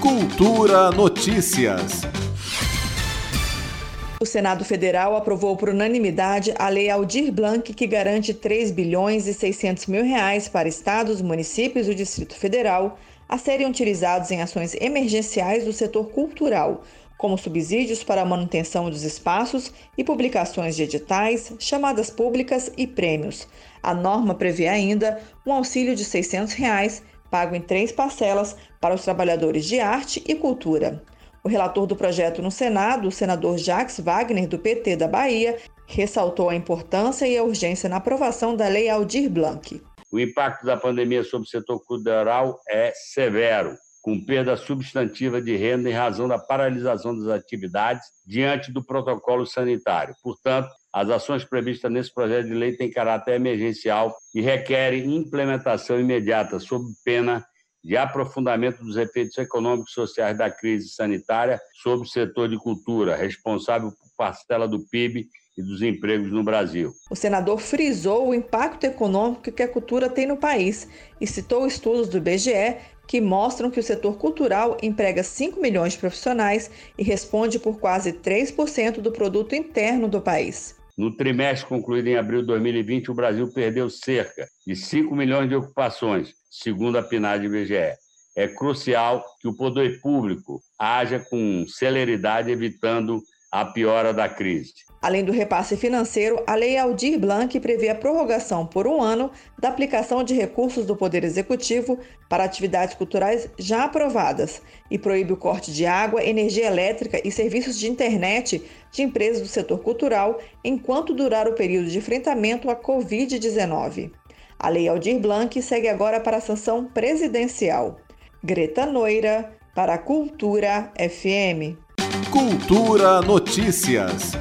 Cultura Notícias. O Senado Federal aprovou por unanimidade a Lei Aldir Blanc, que garante 3 bilhões e 600 mil reais para estados, municípios e o Distrito Federal a serem utilizados em ações emergenciais do setor cultural, como subsídios para a manutenção dos espaços e publicações de editais, chamadas públicas e prêmios. A norma prevê ainda um auxílio de 600 reais, pago em três parcelas para os trabalhadores de arte e cultura. O relator do projeto no Senado, o senador Jacques Wagner, do PT da Bahia, ressaltou a importância e a urgência na aprovação da Lei Aldir Blanc. O impacto da pandemia sobre o setor cultural é severo, com perda substantiva de renda em razão da paralisação das atividades diante do protocolo sanitário. Portanto, as ações previstas nesse projeto de lei têm caráter emergencial e requerem implementação imediata, sob pena de aprofundamento dos efeitos econômicos e sociais da crise sanitária sobre o setor de cultura, responsável por parcela do PIB e dos empregos no Brasil. O senador frisou o impacto econômico que a cultura tem no país e citou estudos do BGE que mostram que o setor cultural emprega 5 milhões de profissionais e responde por quase 3% do produto interno do país. No trimestre concluído em abril de 2020, o Brasil perdeu cerca de 5 milhões de ocupações, segundo a PNAD e BGE. É crucial que o poder público haja com celeridade, evitando a piora da crise. Além do repasse financeiro, a Lei Aldir Blanc prevê a prorrogação por um ano da aplicação de recursos do Poder Executivo para atividades culturais já aprovadas e proíbe o corte de água, energia elétrica e serviços de internet de empresas do setor cultural enquanto durar o período de enfrentamento à Covid-19. A Lei Aldir Blanc segue agora para a sanção presidencial. Greta Noira, para a Cultura FM. Cultura Notícias.